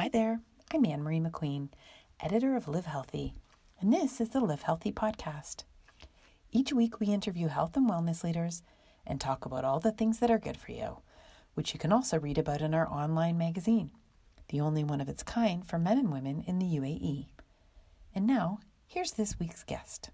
Hi there, I'm Ann Marie McQueen, editor of Live Healthy, and this is the Live Healthy podcast. Each week, we interview health and wellness leaders and talk about all the things that are good for you, which you can also read about in our online magazine, the only one of its kind for men and women in the UAE. And now, here's this week's guest.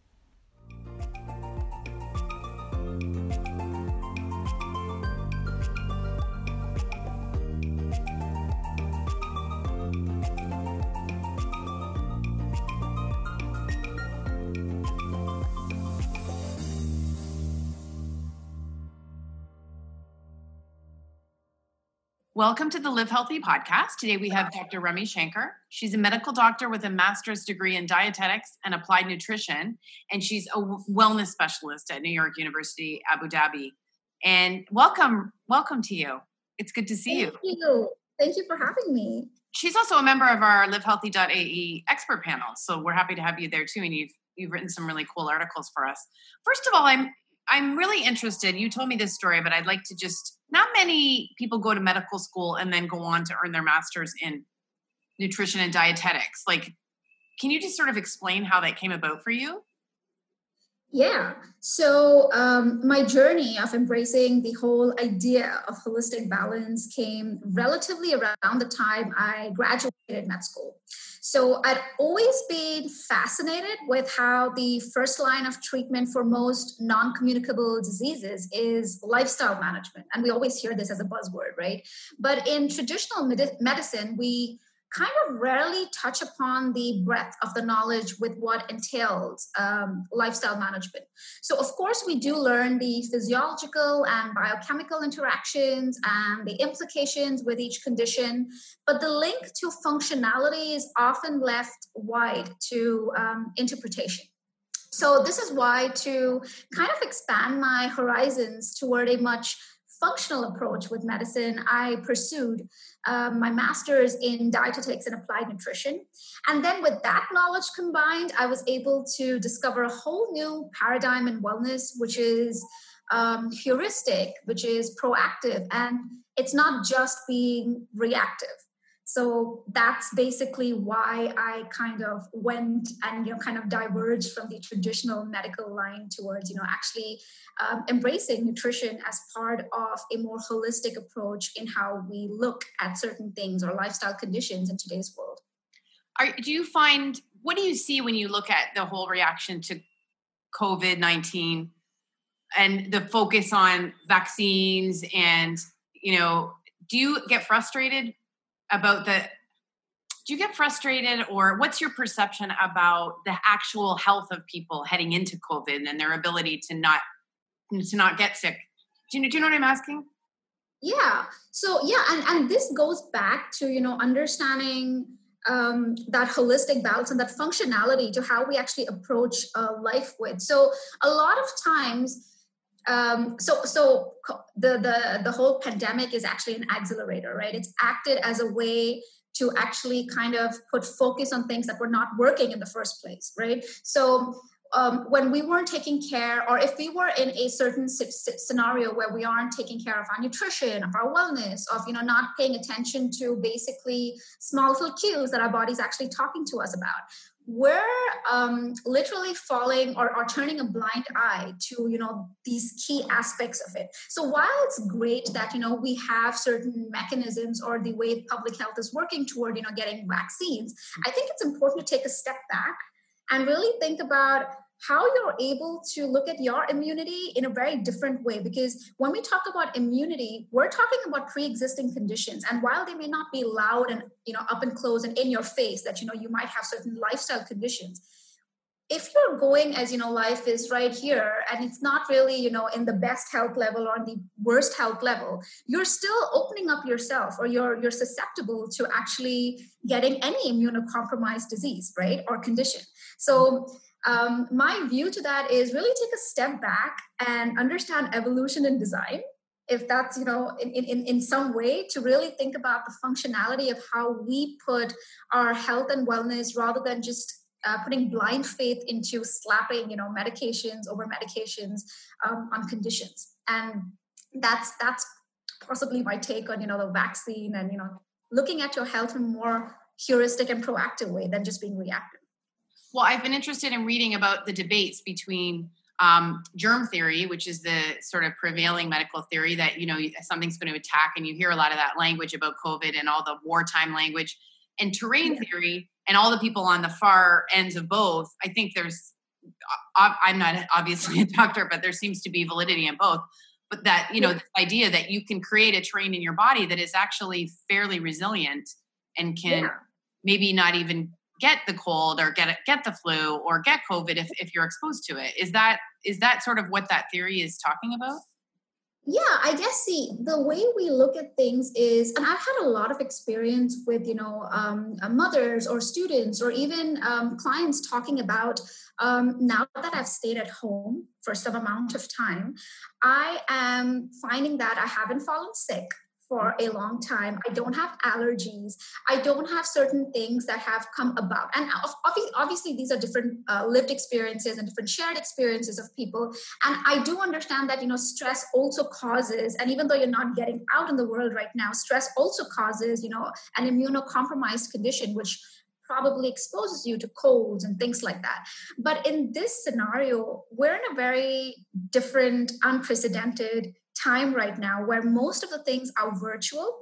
Welcome to the Live Healthy podcast. Today we have Dr. Remy Shanker. She's a medical doctor with a master's degree in dietetics and applied nutrition, and she's a wellness specialist at New York University, Abu Dhabi. And welcome, welcome to you. It's good to see Thank you. you. Thank you for having me. She's also a member of our LiveHealthy.ae expert panel, so we're happy to have you there too. And you've you've written some really cool articles for us. First of all, I'm I'm really interested. You told me this story, but I'd like to just not many people go to medical school and then go on to earn their masters in nutrition and dietetics. Like, can you just sort of explain how that came about for you? Yeah. So, um, my journey of embracing the whole idea of holistic balance came relatively around the time I graduated med school. So I'd always been fascinated with how the first line of treatment for most non communicable diseases is lifestyle management. And we always hear this as a buzzword, right? But in traditional med- medicine, we kind of rarely touch upon the breadth of the knowledge with what entails um, lifestyle management. So, of course, we do learn the physiological and biochemical interactions and the implications with each condition, but the link to functionality is often left wide to um, interpretation. So, this is why to kind of expand my horizons toward a much functional approach with medicine, I pursued um, my master's in dietetics and applied nutrition. And then with that knowledge combined, I was able to discover a whole new paradigm in wellness, which is um, heuristic, which is proactive. And it's not just being reactive so that's basically why i kind of went and you know kind of diverged from the traditional medical line towards you know actually um, embracing nutrition as part of a more holistic approach in how we look at certain things or lifestyle conditions in today's world. Are, do you find what do you see when you look at the whole reaction to covid-19 and the focus on vaccines and you know do you get frustrated about the do you get frustrated or what's your perception about the actual health of people heading into covid and their ability to not to not get sick? Do you, do you know what i'm asking? Yeah. So yeah and and this goes back to you know understanding um, that holistic balance and that functionality to how we actually approach uh, life with. So a lot of times um, so so the the the whole pandemic is actually an accelerator right? It's acted as a way to actually kind of put focus on things that were not working in the first place right? So um, when we weren't taking care or if we were in a certain scenario where we aren't taking care of our nutrition of our wellness of you know not paying attention to basically small little cues that our body's actually talking to us about we're um, literally falling or, or turning a blind eye to you know these key aspects of it. So while it's great that you know we have certain mechanisms or the way public health is working toward you know getting vaccines i think it's important to take a step back and really think about how you're able to look at your immunity in a very different way. Because when we talk about immunity we're talking about pre-existing conditions. And while they may not be loud and you know up and close and in your face that you know you might have certain lifestyle conditions if you're going as you know life is right here and it's not really you know in the best health level or in the worst health level you're still opening up yourself or you're you're susceptible to actually getting any immunocompromised disease right or condition. So um, my view to that is really take a step back and understand evolution and design if that's you know in, in, in some way to really think about the functionality of how we put our health and wellness rather than just uh, putting blind faith into slapping you know medications over medications um, on conditions and that's that's possibly my take on you know the vaccine and you know looking at your health in a more heuristic and proactive way than just being reactive. Well, I've been interested in reading about the debates between um, germ theory, which is the sort of prevailing medical theory that you know something's going to attack, and you hear a lot of that language about COVID and all the wartime language, and terrain yeah. theory, and all the people on the far ends of both. I think there's, I'm not obviously a doctor, but there seems to be validity in both. But that you know, yeah. this idea that you can create a terrain in your body that is actually fairly resilient and can yeah. maybe not even get the cold or get get the flu or get covid if, if you're exposed to it. Is that is that sort of what that theory is talking about? Yeah i guess see the way we look at things is and i've had a lot of experience with you know um, uh, mothers or students or even um, clients talking about um, now that i've stayed at home for some amount of time i am finding that i haven't fallen sick for a long time. I don't have allergies. I don't have certain things that have come about. And obviously, these are different uh, lived experiences and different shared experiences of people. And I do understand that, you know, stress also causes, and even though you're not getting out in the world right now, stress also causes, you know, an immunocompromised condition, which probably exposes you to colds and things like that. But in this scenario, we're in a very different, unprecedented time right now where most of the things are virtual.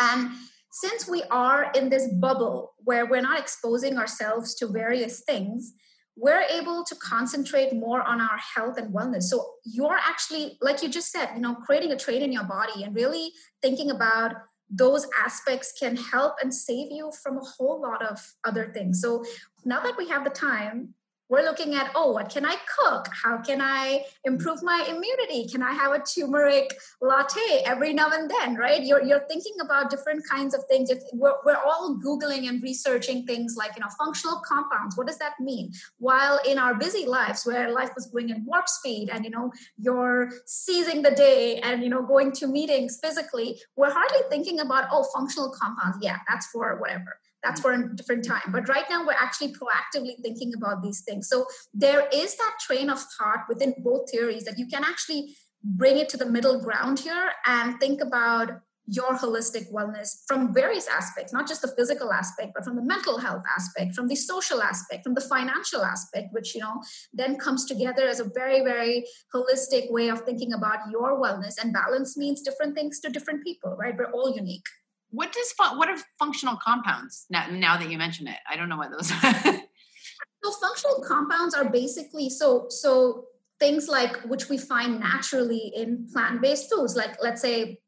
And since we are in this bubble where we're not exposing ourselves to various things, we're able to concentrate more on our health and wellness. So you're actually, like you just said, you know, creating a terrain in your body and really thinking about those aspects can help and save you from a whole lot of other things. So now that we have the time, we're looking at oh what can i cook? How can i improve my immunity? Can i have a turmeric latte every now and then right? You're, you're thinking about different kinds of things. We're, we're all googling and researching things like you know functional compounds. What does that mean? While in our busy lives where life was going in warp speed and you know you're seizing the day and you know going to meetings physically we're hardly thinking about oh functional compounds. Yeah that's for whatever that's for a different time but right now we're actually proactively thinking about these things so there is that train of thought within both theories that you can actually bring it to the middle ground here and think about your holistic wellness from various aspects, not just the physical aspect, but from the mental health aspect, from the social aspect, from the financial aspect, which, you know, then comes together as a very, very holistic way of thinking about your wellness. And balance means different things to different people, right? We're all unique what does what are functional compounds now, now that you mention it? I don't know what those are so functional compounds are basically so so things like which we find naturally in plant-based foods like let's say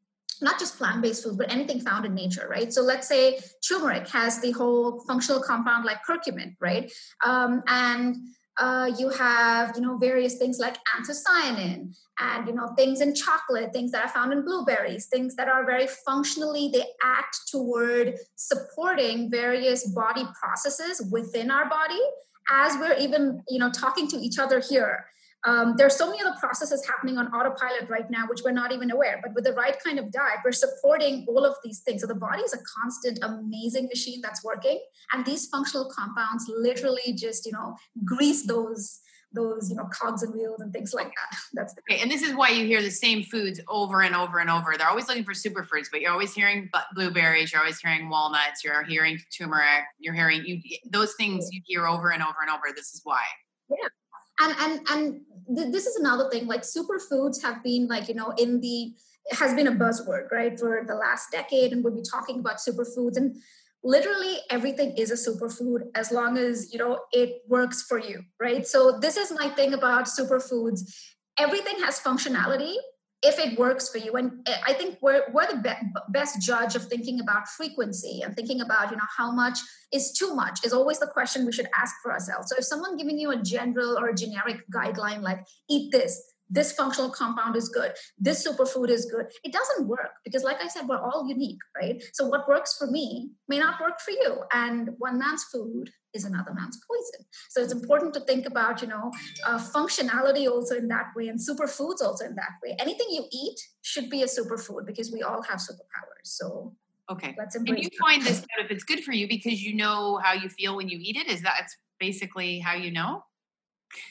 not just plant-based foods but anything found in nature right? So let's say turmeric has the whole functional compound like curcumin right? Um, and uh, you have you know various things like anthocyanin and you know things in chocolate things that are found in blueberries things that are very functionally they act toward supporting various body processes within our body as we're even you know talking to each other here um, there's so many other processes happening on autopilot right now, which we're not even aware. But with the right kind of diet, we're supporting all of these things. So the body is a constant, amazing machine that's working, and these functional compounds literally just you know grease those those you know cogs and wheels and things like that. That's the okay, and this is why you hear the same foods over and over and over. They're always looking for superfoods, but you're always hearing blueberries, you're always hearing walnuts, you're hearing turmeric, you're hearing you those things you hear over and over and over. This is why. Yeah, and and and th- this is another thing like superfoods have been like you know in the has been a buzzword right for the last decade and we'll be talking about superfoods and literally everything is a superfood as long as you know it works for you right? So this is my thing about superfoods. Everything has functionality if it works for you. And eh, i think we're, we're the be- best judge of thinking about frequency and thinking about you know how much is too much is always the question we should ask for ourselves. So if someone giving you a general or a generic guideline like eat this this functional compound is good this superfood is good. It doesn't work because like i said we're all unique right? So what works for me may not work for you. And one man's food is another man's poison. So it's important to think about you know uh, functionality also in that way and superfoods also in that way. Anything you eat should be a superfood because we all have superpowers. So okay. let's embrace and you find this out if it's good for you because you know how you feel when you eat it? Is that it's basically how you know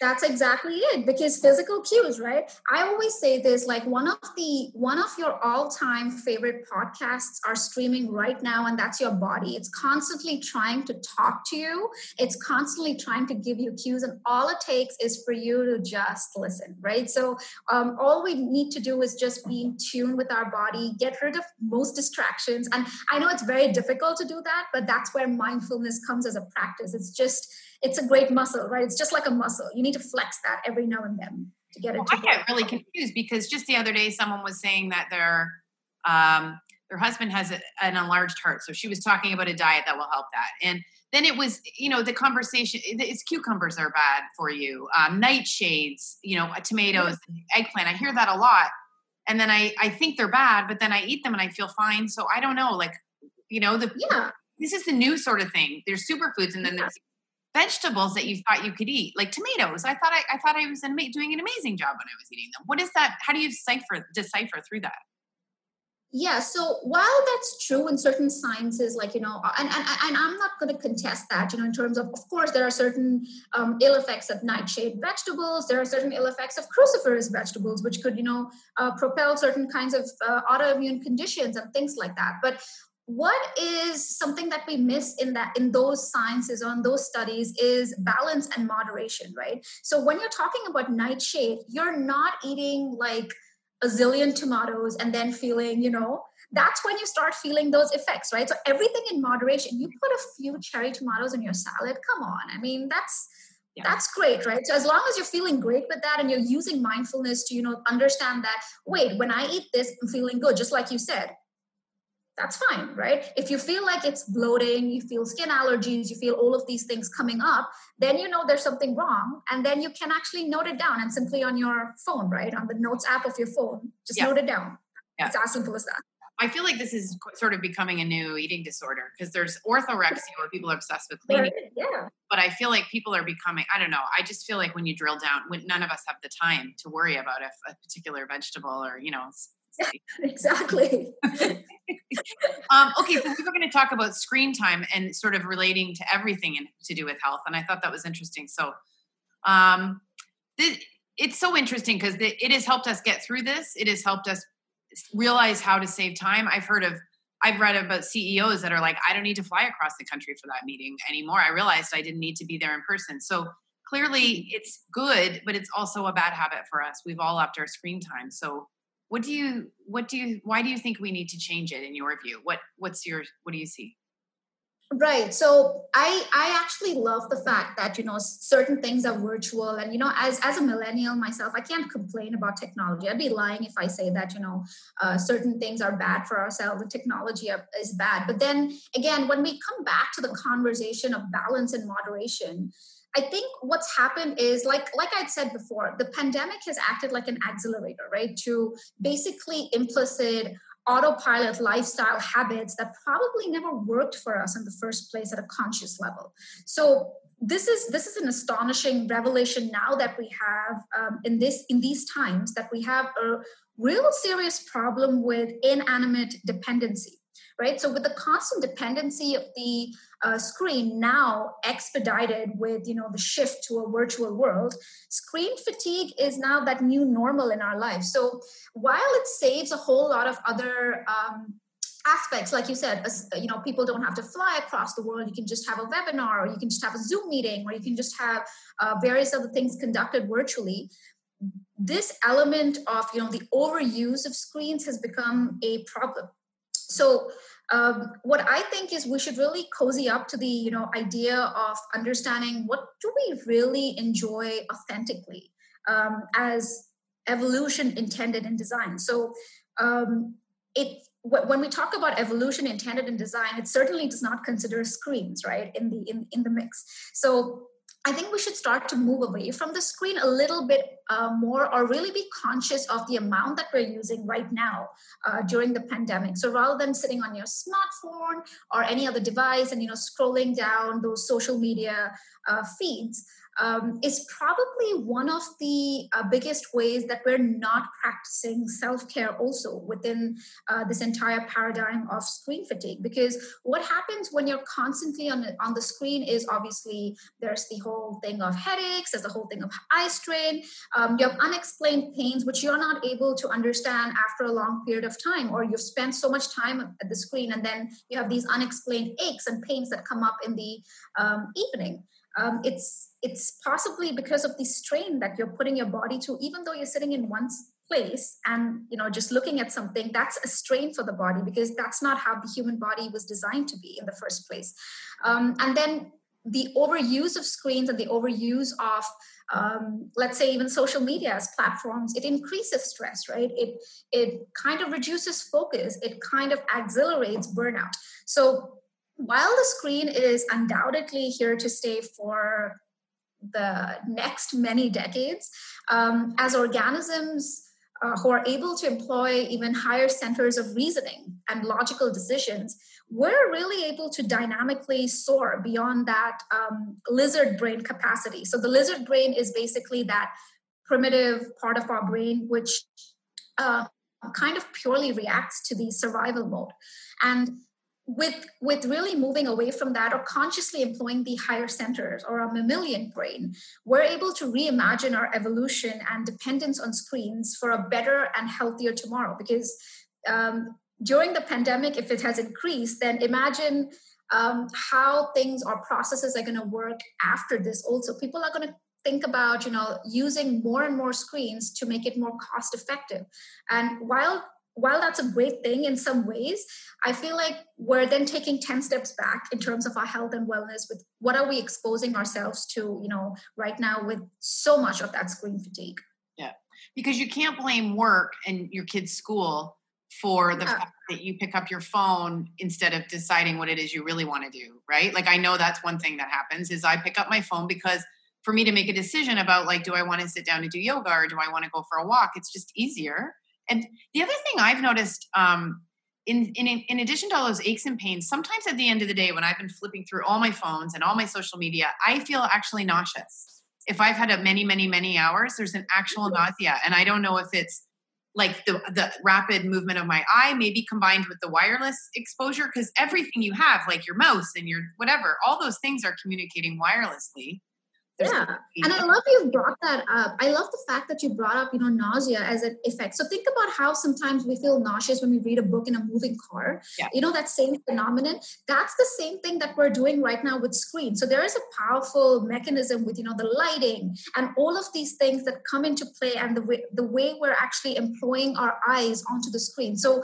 that's exactly it because physical cues right? I always say this like one of the one of your all-time favorite podcasts are streaming right now and that's your body. It's constantly trying to talk to you. It's constantly trying to give you cues and all it takes is for you to just listen right? So um, all we need to do is just be in tune with our body get rid of most distractions and i know it's very difficult to do that but that's where mindfulness comes as a practice. It's just it's a great muscle, right? It's just like a muscle. You need to flex that every now and then to get it. Well, I get really confused because just the other day, someone was saying that their um, their husband has a, an enlarged heart, so she was talking about a diet that will help that, and then it was you know the conversation it's cucumbers are bad for you. Um, nightshades you know tomatoes eggplant i hear that a lot. And then i i think they're bad but then i eat them and i feel fine. So i don't know like you know the yeah. this is the new sort of thing. There's superfoods and then there's vegetables that you thought you could eat, like tomatoes. I thought I, I thought I was doing an amazing job when I was eating them. What is that? How do you decipher decipher through that? Yeah, so while that's true in certain sciences, like you know, and and, and I'm not going to contest that, you know, in terms of, of course, there are certain um, ill effects of nightshade vegetables. There are certain ill effects of cruciferous vegetables, which could, you know, uh, propel certain kinds of uh, autoimmune conditions and things like that. But what is something that we miss in that in those sciences on those studies is balance and moderation right? So when you're talking about nightshade you're not eating like a zillion tomatoes and then feeling you know that's when you start feeling those effects right? So everything in moderation you put a few cherry tomatoes in your salad come on. I mean that's yeah. that's great right? So as long as you're feeling great with that and you're using mindfulness to you know understand that wait when i eat this i'm feeling good just like you said that's fine, right? If you feel like it's bloating, you feel skin allergies, you feel all of these things coming up, then you know there's something wrong. And then you can actually note it down and simply on your phone, right? On the notes app of your phone, just yeah. note it down. Yeah. It's as simple as that. I feel like this is sort of becoming a new eating disorder because there's orthorexia where people are obsessed with cleaning. Yeah. But I feel like people are becoming, I don't know, I just feel like when you drill down, when none of us have the time to worry about if a particular vegetable or, you know, exactly. um, okay, so we were going to talk about screen time and sort of relating to everything in, to do with health, and I thought that was interesting. So, um, th- it's so interesting because it has helped us get through this. It has helped us realize how to save time. I've heard of, I've read about CEOs that are like, I don't need to fly across the country for that meeting anymore. I realized I didn't need to be there in person. So clearly, it's good, but it's also a bad habit for us. We've all upped our screen time. So what do you what do you why do you think we need to change it in your view? What what's your what do you see? Right so i i actually love the fact that you know certain things are virtual and you know as as a millennial myself i can't complain about technology. I'd be lying if i say that you know uh, certain things are bad for ourselves the technology is bad. But then again when we come back to the conversation of balance and moderation I think what's happened is like like I'd said before, the pandemic has acted like an accelerator, right? To basically implicit autopilot lifestyle habits that probably never worked for us in the first place at a conscious level. So this is this is an astonishing revelation now that we have um, in this in these times that we have a real serious problem with inanimate dependency right? So with the constant dependency of the uh, screen now expedited with you know the shift to a virtual world screen fatigue is now that new normal in our life. So while it saves a whole lot of other um, aspects like you said as, you know people don't have to fly across the world you can just have a webinar or you can just have a zoom meeting or you can just have uh, various other things conducted virtually this element of you know the overuse of screens has become a problem so um, what i think is we should really cozy up to the you know idea of understanding what do we really enjoy authentically um, as evolution intended in design. So um, it when we talk about evolution intended in design it certainly does not consider screens right in the in, in the mix. So I think we should start to move away from the screen a little bit uh, more, or really be conscious of the amount that we're using right now uh, during the pandemic. So rather than sitting on your smartphone or any other device and you know scrolling down those social media uh, feeds, um, is probably one of the uh, biggest ways that we're not practicing self care also within uh, this entire paradigm of screen fatigue. Because what happens when you're constantly on the, on the screen is obviously there's the whole thing of headaches, there's the whole thing of eye strain, um, you have unexplained pains which you're not able to understand after a long period of time, or you've spent so much time at the screen and then you have these unexplained aches and pains that come up in the um, evening. Um, it's it's possibly because of the strain that you're putting your body to even though you're sitting in one place and you know just looking at something that's a strain for the body because that's not how the human body was designed to be in the first place. Um, and then the overuse of screens and the overuse of um, let's say even social media as platforms it increases stress right? It it kind of reduces focus. It kind of accelerates burnout. So while the screen is undoubtedly here to stay for the next many decades, um, as organisms uh, who are able to employ even higher centers of reasoning and logical decisions, we're really able to dynamically soar beyond that um, lizard brain capacity. So, the lizard brain is basically that primitive part of our brain which uh, kind of purely reacts to the survival mode. And with with really moving away from that or consciously employing the higher centers or our mammalian brain we're able to reimagine our evolution and dependence on screens for a better and healthier tomorrow. Because um, during the pandemic if it has increased then imagine um, how things or processes are going to work after this also. People are going to think about you know using more and more screens to make it more cost effective. And while while that's a great thing in some ways, I feel like we're then taking 10 steps back in terms of our health and wellness with what are we exposing ourselves to, you know, right now with so much of that screen fatigue. Yeah. Because you can't blame work and your kid's school for the yeah. fact that you pick up your phone instead of deciding what it is you really want to do, right? Like I know that's one thing that happens is I pick up my phone because for me to make a decision about like do I want to sit down and do yoga or do I want to go for a walk, it's just easier and the other thing I've noticed, um, in, in in addition to all those aches and pains, sometimes at the end of the day, when I've been flipping through all my phones and all my social media, I feel actually nauseous. If I've had a many, many, many hours, there's an actual mm-hmm. nausea, and I don't know if it's like the the rapid movement of my eye, maybe combined with the wireless exposure, because everything you have, like your mouse and your whatever, all those things are communicating wirelessly yeah. and i love you brought that up. I love the fact that you brought up you know nausea as an effect. So think about how sometimes we feel nauseous when we read a book in a moving car. Yeah. you know that same phenomenon that's the same thing that we're doing right now with screens so there is a powerful mechanism with you know the lighting and all of these things that come into play and the way the way we're actually employing our eyes onto the screen. So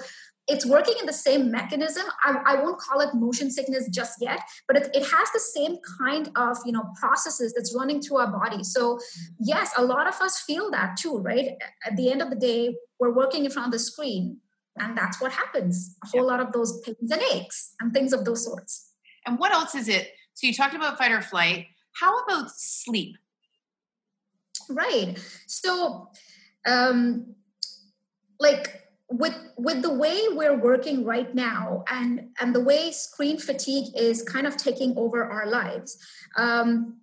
it's working in the same mechanism. I, I, won't call it motion sickness just yet but it, it has the same kind of you know processes that's running through our body. So yes a lot of us feel that too right? At the end of the day we're working in front of the screen and that's what happens. A whole yeah. lot of those pains and aches and things of those sorts. And what else is it? So you talked about fight or flight. How about sleep? Right. So um like with with the way we're working right now and and the way screen fatigue is kind of taking over our lives um,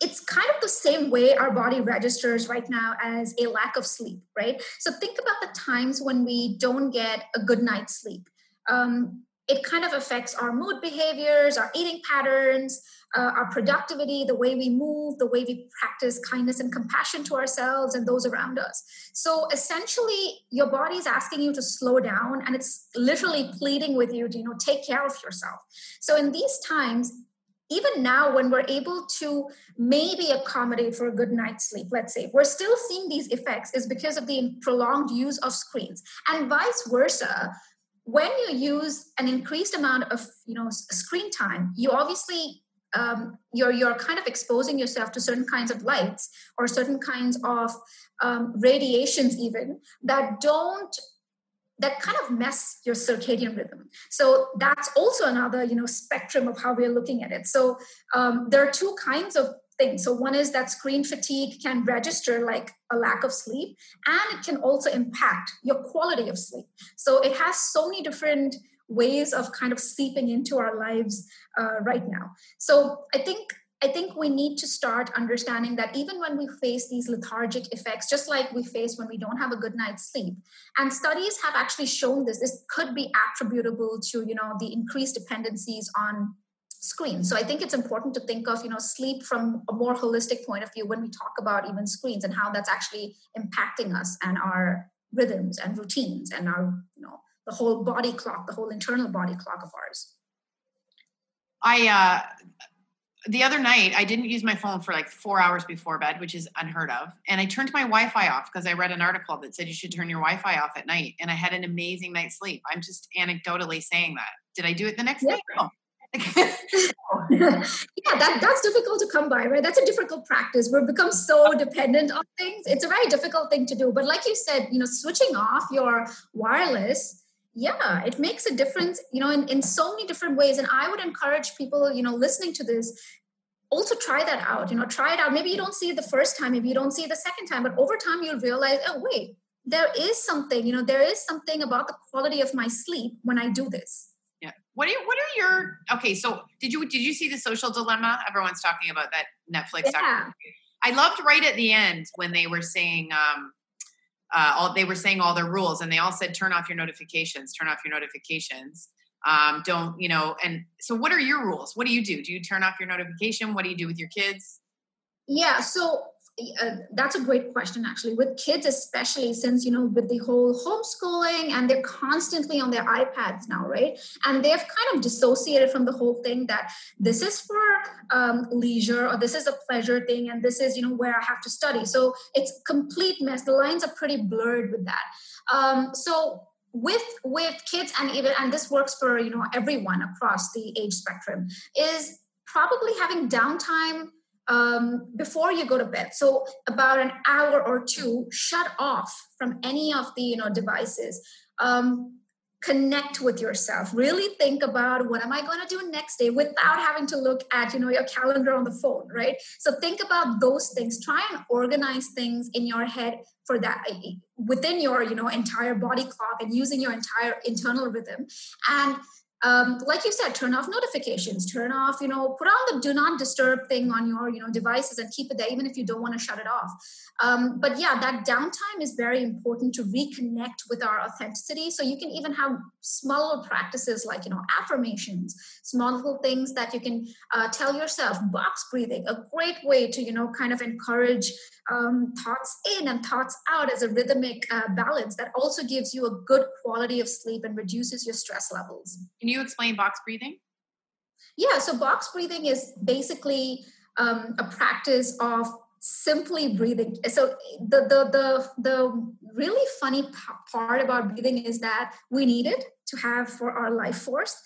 it's kind of the same way our body registers right now as a lack of sleep right? So think about the times when we don't get a good night's sleep. Um, it kind of affects our mood behaviors our eating patterns uh, our productivity, the way we move, the way we practice kindness and compassion to ourselves and those around us. So essentially, your body is asking you to slow down and it's literally pleading with you to, you know, take care of yourself. So in these times, even now when we're able to maybe accommodate for a good night's sleep let's say we're still seeing these effects is because of the prolonged use of screens and vice versa when you use an increased amount of you know screen time you obviously um, you're you're kind of exposing yourself to certain kinds of lights or certain kinds of um, radiations even that don't that kind of mess your circadian rhythm. So that's also another you know spectrum of how we're looking at it. So um, there are two kinds of things so one is that screen fatigue can register like a lack of sleep and it can also impact your quality of sleep so it has so many different ways of kind of seeping into our lives uh, right now. So I think I think we need to start understanding that even when we face these lethargic effects, just like we face when we don't have a good night's sleep, and studies have actually shown this, this could be attributable to you know the increased dependencies on screens. So I think it's important to think of you know sleep from a more holistic point of view when we talk about even screens and how that's actually impacting us and our rhythms and routines and our you know the whole body clock, the whole internal body clock of ours. I uh the other night I didn't use my phone for like four hours before bed, which is unheard of. And I turned my Wi-Fi off because I read an article that said you should turn your Wi-Fi off at night. And I had an amazing night's sleep. I'm just anecdotally saying that. Did I do it the next yeah. day? No. yeah, that, that's difficult to come by, right? That's a difficult practice. We've become so dependent on things. It's a very difficult thing to do. But like you said, you know, switching off your wireless yeah it makes a difference you know in, in so many different ways and i would encourage people you know listening to this also try that out you know try it out maybe you don't see it the first time maybe you don't see it the second time but over time you'll realize oh wait there is something you know there is something about the quality of my sleep when i do this what are you, what are your okay so did you did you see the social dilemma? Everyone's talking about that netflix yeah. i loved right at the end when they were saying um uh, all they were saying all their rules and they all said turn off your notifications turn off your notifications. Um, don't you know and so what are your rules? What do you do? Do you turn off your notification? What do you do with your kids? Yeah so uh, that's a great question actually with kids especially since you know with the whole homeschooling and they're constantly on their ipads now right? And they've kind of dissociated from the whole thing that this is for um, leisure or this is a pleasure thing and this is you know where i have to study. So it's complete mess. The lines are pretty blurred with that. Um, so with with kids and even and this works for you know everyone across the age spectrum is probably having downtime um, before you go to bed. So about an hour or two shut off from any of the you know devices. Um, connect with yourself. Really think about what am i going to do next day without having to look at you know your calendar on the phone right? So think about those things. Try and organize things in your head for that within your you know entire body clock and using your entire internal rhythm. And um, like you said turn off notifications turn off you know put on the do not disturb thing on your you know devices and keep it there even if you don't want to shut it off. Um, but yeah that downtime is very important to reconnect with our authenticity. So you can even have smaller practices like you know affirmations small little things that you can uh, tell yourself box breathing a great way to you know kind of encourage um, thoughts in and thoughts out as a rhythmic uh, balance that also gives you a good quality of sleep and reduces your stress levels. Can you explain box breathing? Yeah, so box breathing is basically um, a practice of simply breathing. So the the the the really funny part about breathing is that we need it to have for our life force.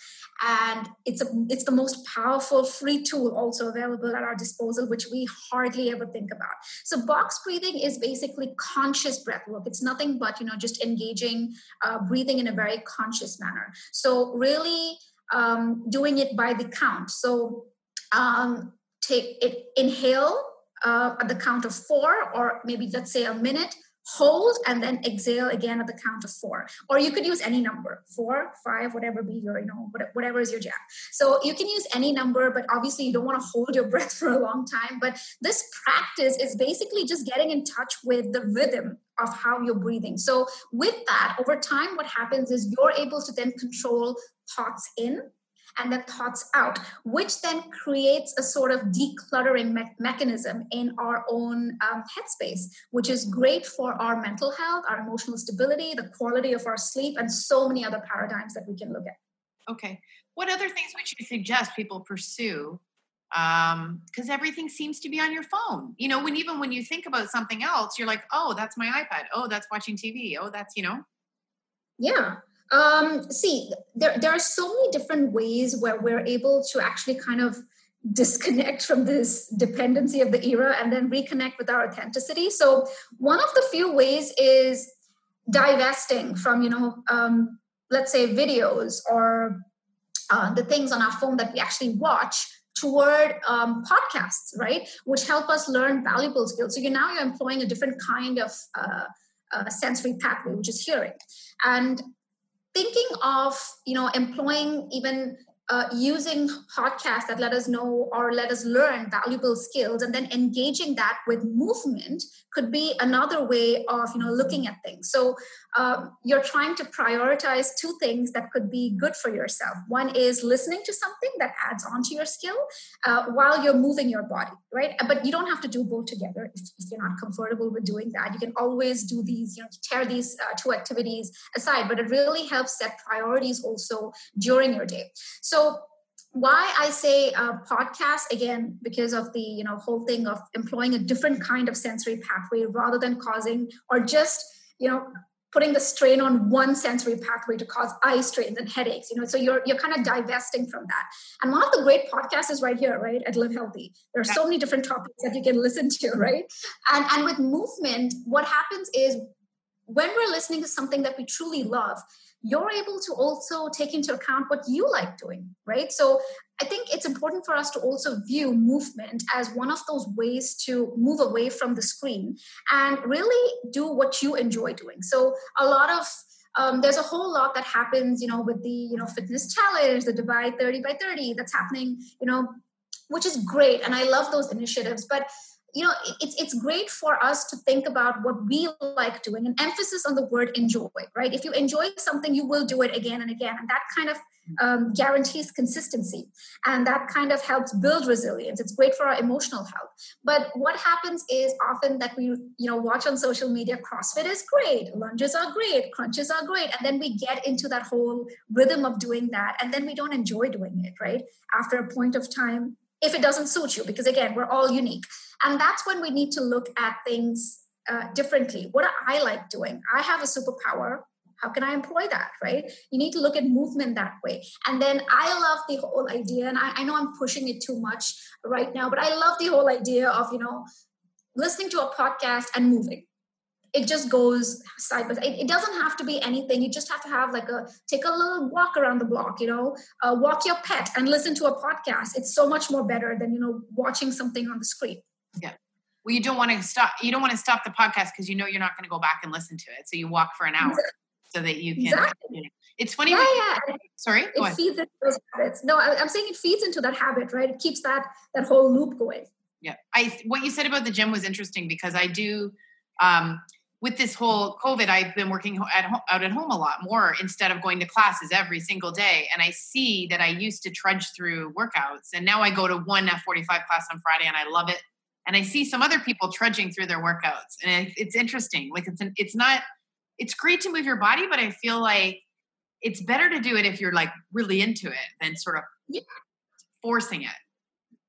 And it's a it's the most powerful free tool also available at our disposal which we hardly ever think about. So box breathing is basically conscious breath work. It's nothing but you know just engaging uh, breathing in a very conscious manner. So really um, doing it by the count. So um, take it inhale uh, at the count of four or maybe let's say a minute hold and then exhale again at the count of four. Or you could use any number four five whatever be your you know whatever is your jam. So you can use any number but obviously you don't want to hold your breath for a long time but this practice is basically just getting in touch with the rhythm of how you're breathing. So with that over time what happens is you're able to then control thoughts in and then thoughts out, which then creates a sort of decluttering me- mechanism in our own um, headspace, which is great for our mental health, our emotional stability, the quality of our sleep, and so many other paradigms that we can look at. Okay. What other things would you suggest people pursue? Because um, everything seems to be on your phone. You know, when even when you think about something else, you're like, oh, that's my iPad. Oh, that's watching TV. Oh, that's, you know. Yeah. Um, see, there, there are so many different ways where we're able to actually kind of disconnect from this dependency of the era and then reconnect with our authenticity. So, one of the few ways is divesting from, you know, um, let's say videos or uh, the things on our phone that we actually watch toward um, podcasts, right? Which help us learn valuable skills. So you now you're employing a different kind of uh, uh, sensory pathway, which is hearing. And thinking of you know employing even uh, using podcasts that let us know or let us learn valuable skills and then engaging that with movement could be another way of you know looking at things. So uh, you're trying to prioritize two things that could be good for yourself. One is listening to something that adds on to your skill uh, while you're moving your body right? But you don't have to do both together if, if, you're not comfortable with doing that. You can always do these you know tear these uh, two activities aside but it really helps set priorities also during your day. So why i say podcast again because of the you know whole thing of employing a different kind of sensory pathway rather than causing or just you know putting the strain on one sensory pathway to cause eye strains and headaches you know. So you're you're kind of divesting from that. And one of the great podcasts is right here right at live healthy. There are so many different topics that you can listen to right? And and with movement what happens is when we're listening to something that we truly love you're able to also take into account what you like doing, right? So I think it's important for us to also view movement as one of those ways to move away from the screen and really do what you enjoy doing. So a lot of um, there's a whole lot that happens, you know, with the you know fitness challenge, the Dubai 30 by 30 that's happening, you know, which is great, and I love those initiatives. But you know it's it's great for us to think about what we like doing. An emphasis on the word enjoy right? If you enjoy something you will do it again and again. And that kind of um, guarantees consistency. And that kind of helps build resilience. It's great for our emotional health. But what happens is often that we you know watch on social media crossfit is great lunges are great crunches are great. And then we get into that whole rhythm of doing that. And then we don't enjoy doing it right? After a point of time if it doesn't suit you because again we're all unique and that's when we need to look at things uh, differently what do i like doing i have a superpower how can i employ that right you need to look at movement that way and then i love the whole idea and I, I know i'm pushing it too much right now but i love the whole idea of you know listening to a podcast and moving it just goes side by side. It, doesn't have to be anything. You just have to have like a take a little walk around the block, you know, uh, walk your pet and listen to a podcast. It's so much more better than you know watching something on the screen. Yeah. Well, you don't want to stop. You don't want to stop the podcast because you know you're not going to go back and listen to it. So you walk for an hour so that you can. Exactly. It's funny. Yeah, yeah. Sorry. It feeds into those habits. No, I, I'm saying it feeds into that habit, right? It keeps that that whole loop going. Yeah. I what you said about the gym was interesting because I do. Um, with this whole COVID, I've been working at ho- out at home a lot more instead of going to classes every single day. And I see that I used to trudge through workouts, and now I go to one F45 class on Friday, and I love it. And I see some other people trudging through their workouts, and it's interesting. Like it's an, it's not it's great to move your body, but I feel like it's better to do it if you're like really into it than sort of yeah. forcing it.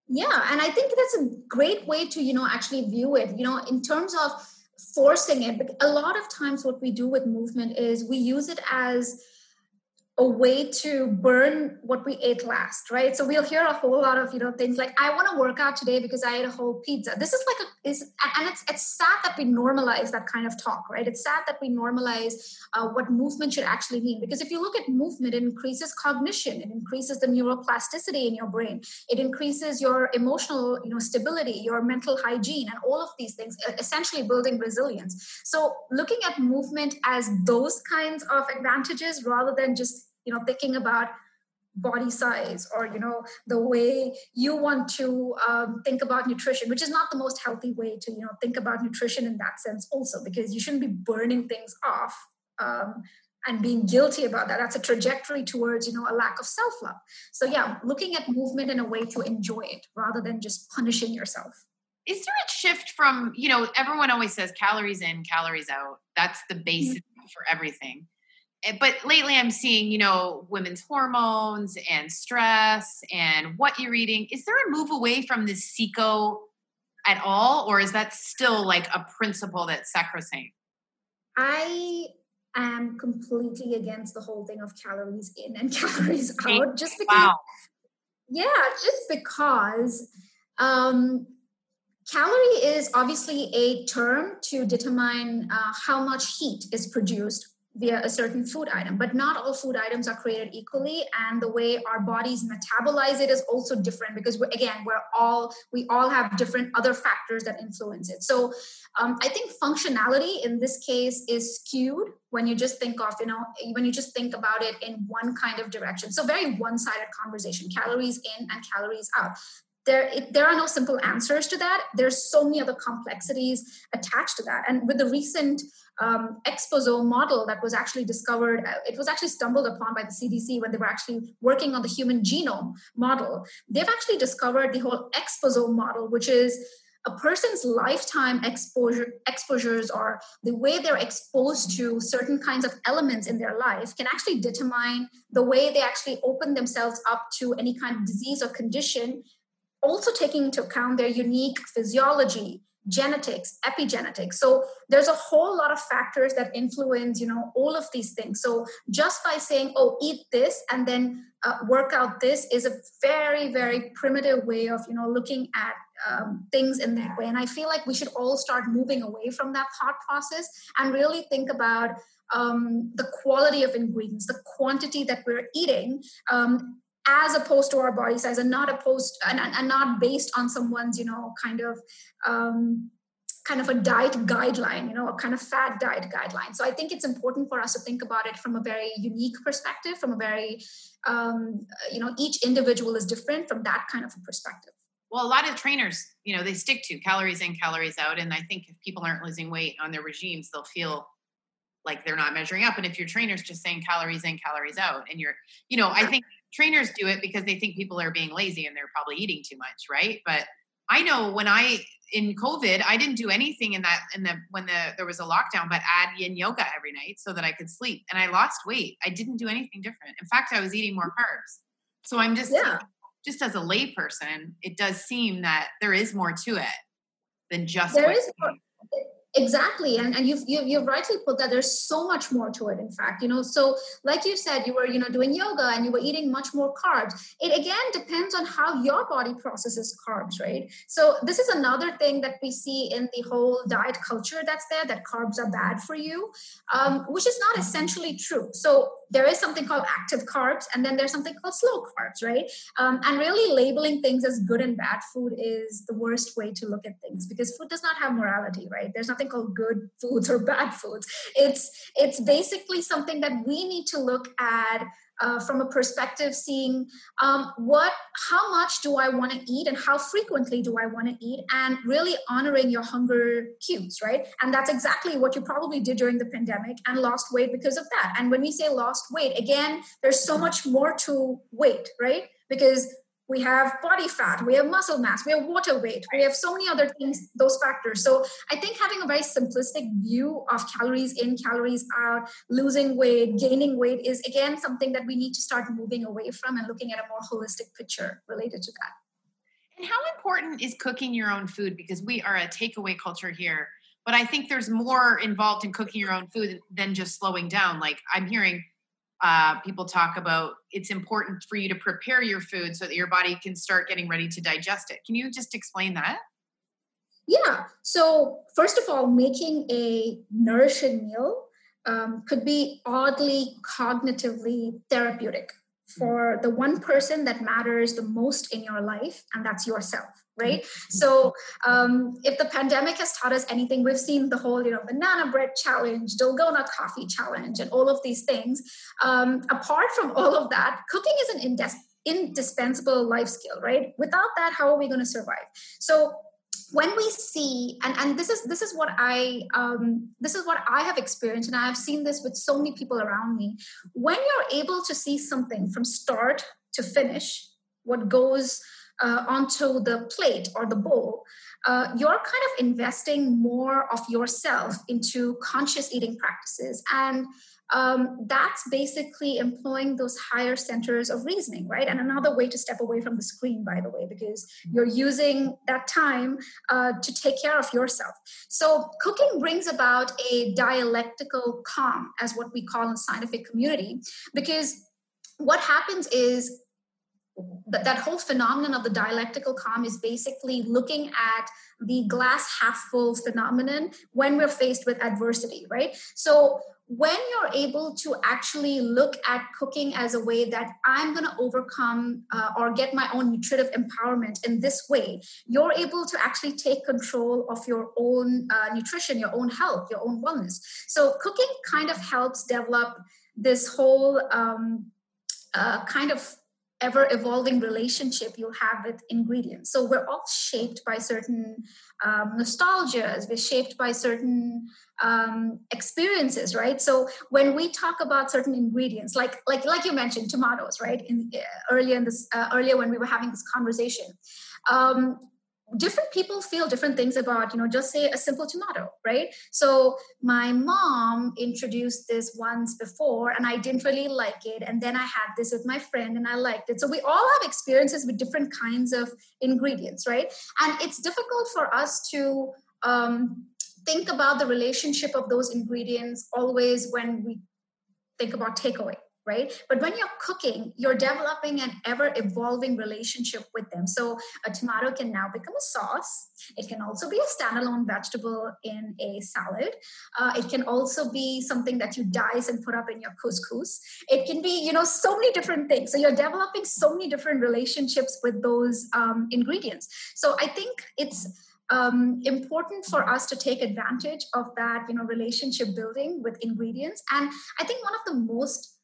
Yeah, and I think that's a great way to you know actually view it. You know, in terms of forcing it. But a lot of times, what we do with movement is we use it as a way to burn what we ate last, right? So we'll hear a whole lot of you know things like, "I want to work out today because I ate a whole pizza." This is like a is and it's it's sad that we normalize that kind of talk, right? It's sad that we normalize uh, what movement should actually mean because if you look at movement, it increases cognition, it increases the neuroplasticity in your brain, it increases your emotional you know stability, your mental hygiene, and all of these things, essentially building resilience. So looking at movement as those kinds of advantages rather than just you know thinking about body size or you know the way you want to um, think about nutrition which is not the most healthy way to you know think about nutrition in that sense also because you shouldn't be burning things off um, and being guilty about that. That's a trajectory towards you know a lack of self-love. So yeah looking at movement in a way to enjoy it rather than just punishing yourself. Is there a shift from you know everyone always says calories in calories out. That's the basis mm-hmm. for everything but lately I'm seeing, you know, women's hormones and stress and what you're eating. Is there a move away from this CICO at all, or is that still like a principle that's sacrosanct? I am completely against the whole thing of calories in and calories out, just because. Wow. Yeah, just because um, calorie is obviously a term to determine uh, how much heat is produced via a certain food item. But not all food items are created equally and the way our bodies metabolize it is also different because we're, again we're all we all have different other factors that influence it. So um, i think functionality in this case is skewed when you just think of you know when you just think about it in one kind of direction. So very one-sided conversation calories in and calories out there it, there are no simple answers to that. There's so many other complexities attached to that. And with the recent um, exposome model that was actually discovered uh, it was actually stumbled upon by the cdc when they were actually working on the human genome model. They've actually discovered the whole exposome model which is a person's lifetime exposure exposures or the way they're exposed to certain kinds of elements in their life can actually determine the way they actually open themselves up to any kind of disease or condition also taking into account their unique physiology genetics epigenetics. So there's a whole lot of factors that influence you know all of these things. So just by saying oh eat this and then uh, work out this is a very very primitive way of you know looking at um, things in that way. And i feel like we should all start moving away from that thought process and really think about um, the quality of ingredients the quantity that we're eating um, as opposed to our body size and not opposed and, and not based on someone's you know kind of um, kind of a diet guideline you know a kind of fat diet guideline. So i think it's important for us to think about it from a very unique perspective from a very um, you know each individual is different from that kind of a perspective. Well a lot of trainers you know they stick to calories in calories out and i think if people aren't losing weight on their regimes they'll feel like they're not measuring up. And if your trainer's just saying calories in calories out and you're you know i think trainers do it because they think people are being lazy and they're probably eating too much, right? But I know when I in COVID, I didn't do anything in that in the when the there was a lockdown, but add yin yoga every night so that I could sleep. And I lost weight. I didn't do anything different. In fact, I was eating more carbs. So I'm just yeah. just as a layperson, it does seem that there is more to it than just there is more, exactly and, and you've, you, you've rightly put that there's so much more to it in fact you know so like you said you were you know doing yoga and you were eating much more carbs. It again depends on how your body processes carbs right? So this is another thing that we see in the whole diet culture that's there that carbs are bad for you um, which is not essentially true. So there is something called active carbs and then there's something called slow carbs right? Um, and really labeling things as good and bad food is the worst way to look at things because food does not have morality right? There's nothing called good foods or bad foods. It's it's basically something that we need to look at uh, from a perspective seeing um, what how much do i want to eat and how frequently do i want to eat and really honoring your hunger cues right? And that's exactly what you probably did during the pandemic and lost weight because of that. And when we say lost weight again there's so much more to weight right? Because we have body fat, we have muscle mass, we have water weight, we have so many other things, those factors. So I think having a very simplistic view of calories in, calories out, losing weight, gaining weight is again something that we need to start moving away from and looking at a more holistic picture related to that. And how important is cooking your own food? Because we are a takeaway culture here. But I think there's more involved in cooking your own food than just slowing down. Like I'm hearing uh, people talk about it's important for you to prepare your food so that your body can start getting ready to digest it. Can you just explain that? Yeah. So, first of all, making a nourishing meal um, could be oddly cognitively therapeutic for the one person that matters the most in your life, and that's yourself right? Mm-hmm. so um, if the pandemic has taught us anything we've seen the whole you know banana bread challenge dalgona coffee challenge and all of these things. Um, apart from all of that cooking is an indes- indispensable life skill right? Without that how are we going to survive? So when we see and, and this is this is what i um, this is what i have experienced and i have seen this with so many people around me when you're able to see something from start to finish what goes uh, onto the plate or the bowl, uh, you're kind of investing more of yourself into conscious eating practices. And um, that's basically employing those higher centers of reasoning, right? And another way to step away from the screen, by the way, because you're using that time uh, to take care of yourself. So, cooking brings about a dialectical calm, as what we call in scientific community, because what happens is that, that whole phenomenon of the dialectical calm is basically looking at the glass half full phenomenon when we're faced with adversity, right? So when you're able to actually look at cooking as a way that I'm going to overcome uh, or get my own nutritive empowerment in this way, you're able to actually take control of your own uh, nutrition, your own health, your own wellness. So, cooking kind of helps develop this whole um, uh, kind of ever evolving relationship you have with ingredients. So we're all shaped by certain um, nostalgias, we're shaped by certain um, experiences, right? So when we talk about certain ingredients, like like like you mentioned, tomatoes, right? In uh, earlier in this uh, earlier when we were having this conversation. Um, different people feel different things about you know just say a simple tomato right? So my mom introduced this once before and i didn't really like it. And then i had this with my friend and i liked it. So we all have experiences with different kinds of ingredients right? And it's difficult for us to um, think about the relationship of those ingredients always when we think about takeaway right? But when you're cooking, you're developing an ever evolving relationship with them. So a tomato can now become a sauce. It can also be a standalone vegetable in a salad. Uh, it can also be something that you dice and put up in your couscous. It can be, you know, so many different things. So you're developing so many different relationships with those um, ingredients. So I think it's um, important for us to take advantage of that you know relationship building with ingredients and i think one of the most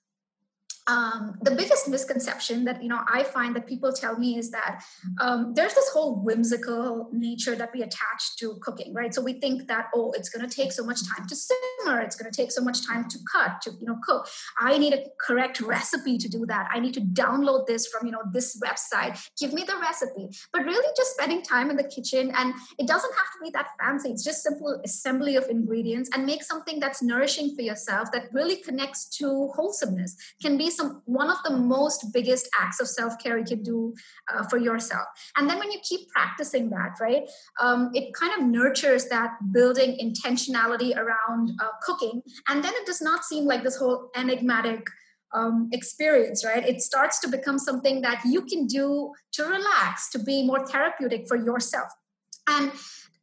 um, the biggest misconception that you know I find that people tell me is that um, there's this whole whimsical nature that we attach to cooking, right? So we think that oh, it's going to take so much time to simmer, it's going to take so much time to cut, to you know cook. I need a correct recipe to do that. I need to download this from you know this website. Give me the recipe. But really, just spending time in the kitchen, and it doesn't have to be that fancy. It's just simple assembly of ingredients and make something that's nourishing for yourself that really connects to wholesomeness. Can be some one of the most biggest acts of self-care you can do uh, for yourself and then when you keep practicing that right um, it kind of nurtures that building intentionality around uh, cooking and then it does not seem like this whole enigmatic um, experience, right? It starts to become something that you can do to relax, to be more therapeutic for yourself. And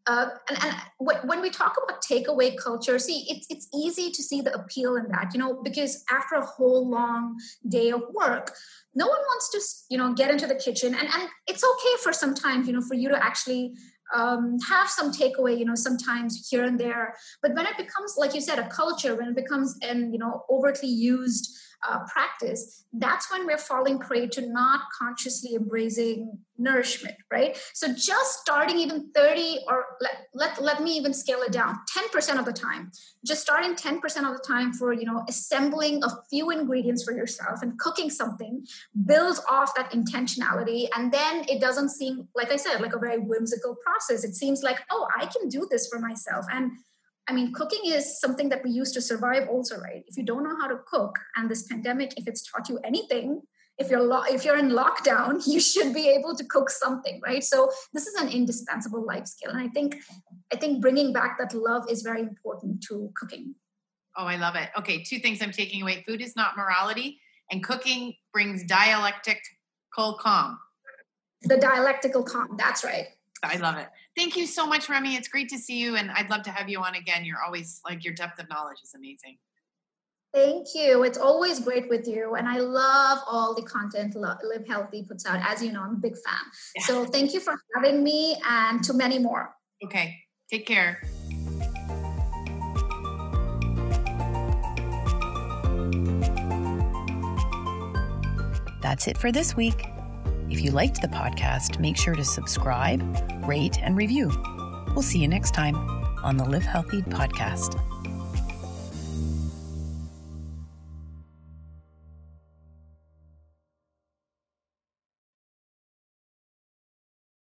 uh, and, and when we talk about takeaway culture, see, it's it's easy to see the appeal in that, you know, because after a whole long day of work, no one wants to, you know, get into the kitchen, and and it's okay for sometimes, you know, for you to actually um, have some takeaway, you know, sometimes here and there. But when it becomes, like you said, a culture, when it becomes an, you know, overtly used uh, practice, that's when we're falling prey to not consciously embracing nourishment, right? So just starting even 30 or let, let, let me even scale it down 10% of the time, just starting 10% of the time for, you know, assembling a few ingredients for yourself and cooking something builds off that intentionality. And then it doesn't seem, like I said, like a very whimsical process. It seems like, oh, I can do this for myself. And I mean, cooking is something that we use to survive, also, right? If you don't know how to cook, and this pandemic, if it's taught you anything, if you're lo- if you're in lockdown, you should be able to cook something, right? So this is an indispensable life skill, and I think I think bringing back that love is very important to cooking. Oh, I love it. Okay, two things I'm taking away: food is not morality, and cooking brings dialectical calm. The dialectical calm. That's right. I love it. Thank you so much, Remy. It's great to see you, and I'd love to have you on again. You're always like your depth of knowledge is amazing. Thank you. It's always great with you. And I love all the content Live Healthy puts out. As you know, I'm a big fan. Yeah. So thank you for having me and to many more. Okay. Take care. That's it for this week. If you liked the podcast, make sure to subscribe, rate, and review. We'll see you next time on the Live Healthy podcast.